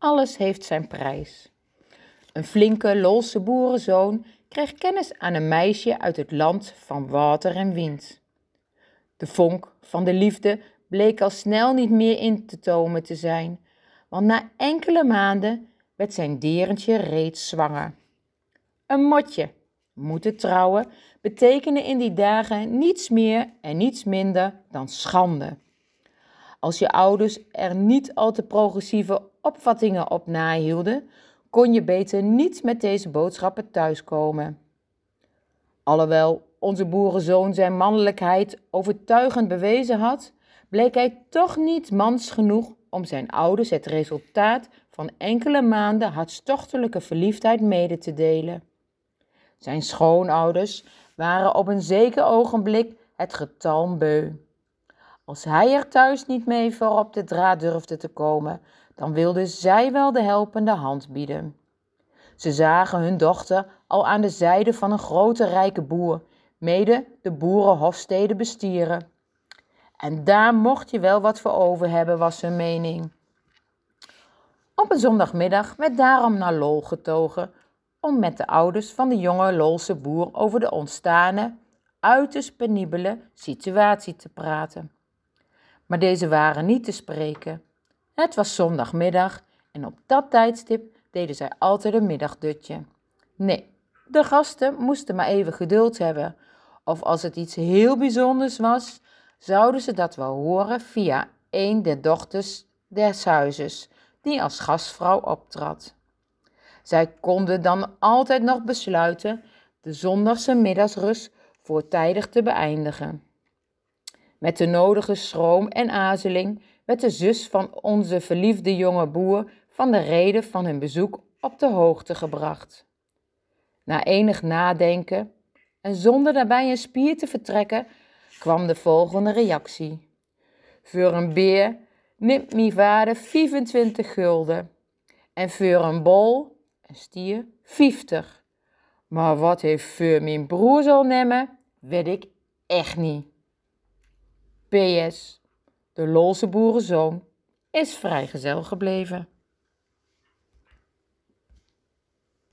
alles heeft zijn prijs. Een flinke, lolse boerenzoon kreeg kennis aan een meisje uit het land van water en wind. De vonk van de liefde bleek al snel niet meer in te tomen te zijn, want na enkele maanden werd zijn derentje reeds zwanger. Een motje, moeten trouwen, betekende in die dagen niets meer en niets minder dan schande. Als je ouders er niet al te progressieve opvattingen op nahielden, kon je beter niet met deze boodschappen thuiskomen. Alhoewel onze boerenzoon zijn mannelijkheid overtuigend bewezen had, bleek hij toch niet mans genoeg om zijn ouders het resultaat van enkele maanden hartstochtelijke verliefdheid mede te delen. Zijn schoonouders waren op een zeker ogenblik het getal beu. Als hij er thuis niet mee voor op de draad durfde te komen, dan wilden zij wel de helpende hand bieden. Ze zagen hun dochter al aan de zijde van een grote rijke boer, mede de boerenhofsteden bestieren. En daar mocht je wel wat voor over hebben, was hun mening. Op een zondagmiddag werd daarom naar Lol getogen om met de ouders van de jonge Lolse boer over de ontstane, uiterst penibele situatie te praten. Maar deze waren niet te spreken. Het was zondagmiddag en op dat tijdstip deden zij altijd een middagdutje. Nee, de gasten moesten maar even geduld hebben. Of als het iets heel bijzonders was, zouden ze dat wel horen via een der dochters des huizes, die als gastvrouw optrad. Zij konden dan altijd nog besluiten de zondagse middagsrust voortijdig te beëindigen. Met de nodige schroom en aarzeling werd de zus van onze verliefde jonge boer van de reden van hun bezoek op de hoogte gebracht. Na enig nadenken en zonder daarbij een spier te vertrekken, kwam de volgende reactie. Voor een beer neemt mijn vader 25 gulden en voor een bol, een stier, 50. Maar wat heeft voor mijn broer zal nemen, weet ik echt niet. PS, de Lolse boerenzoon is vrijgezel gebleven.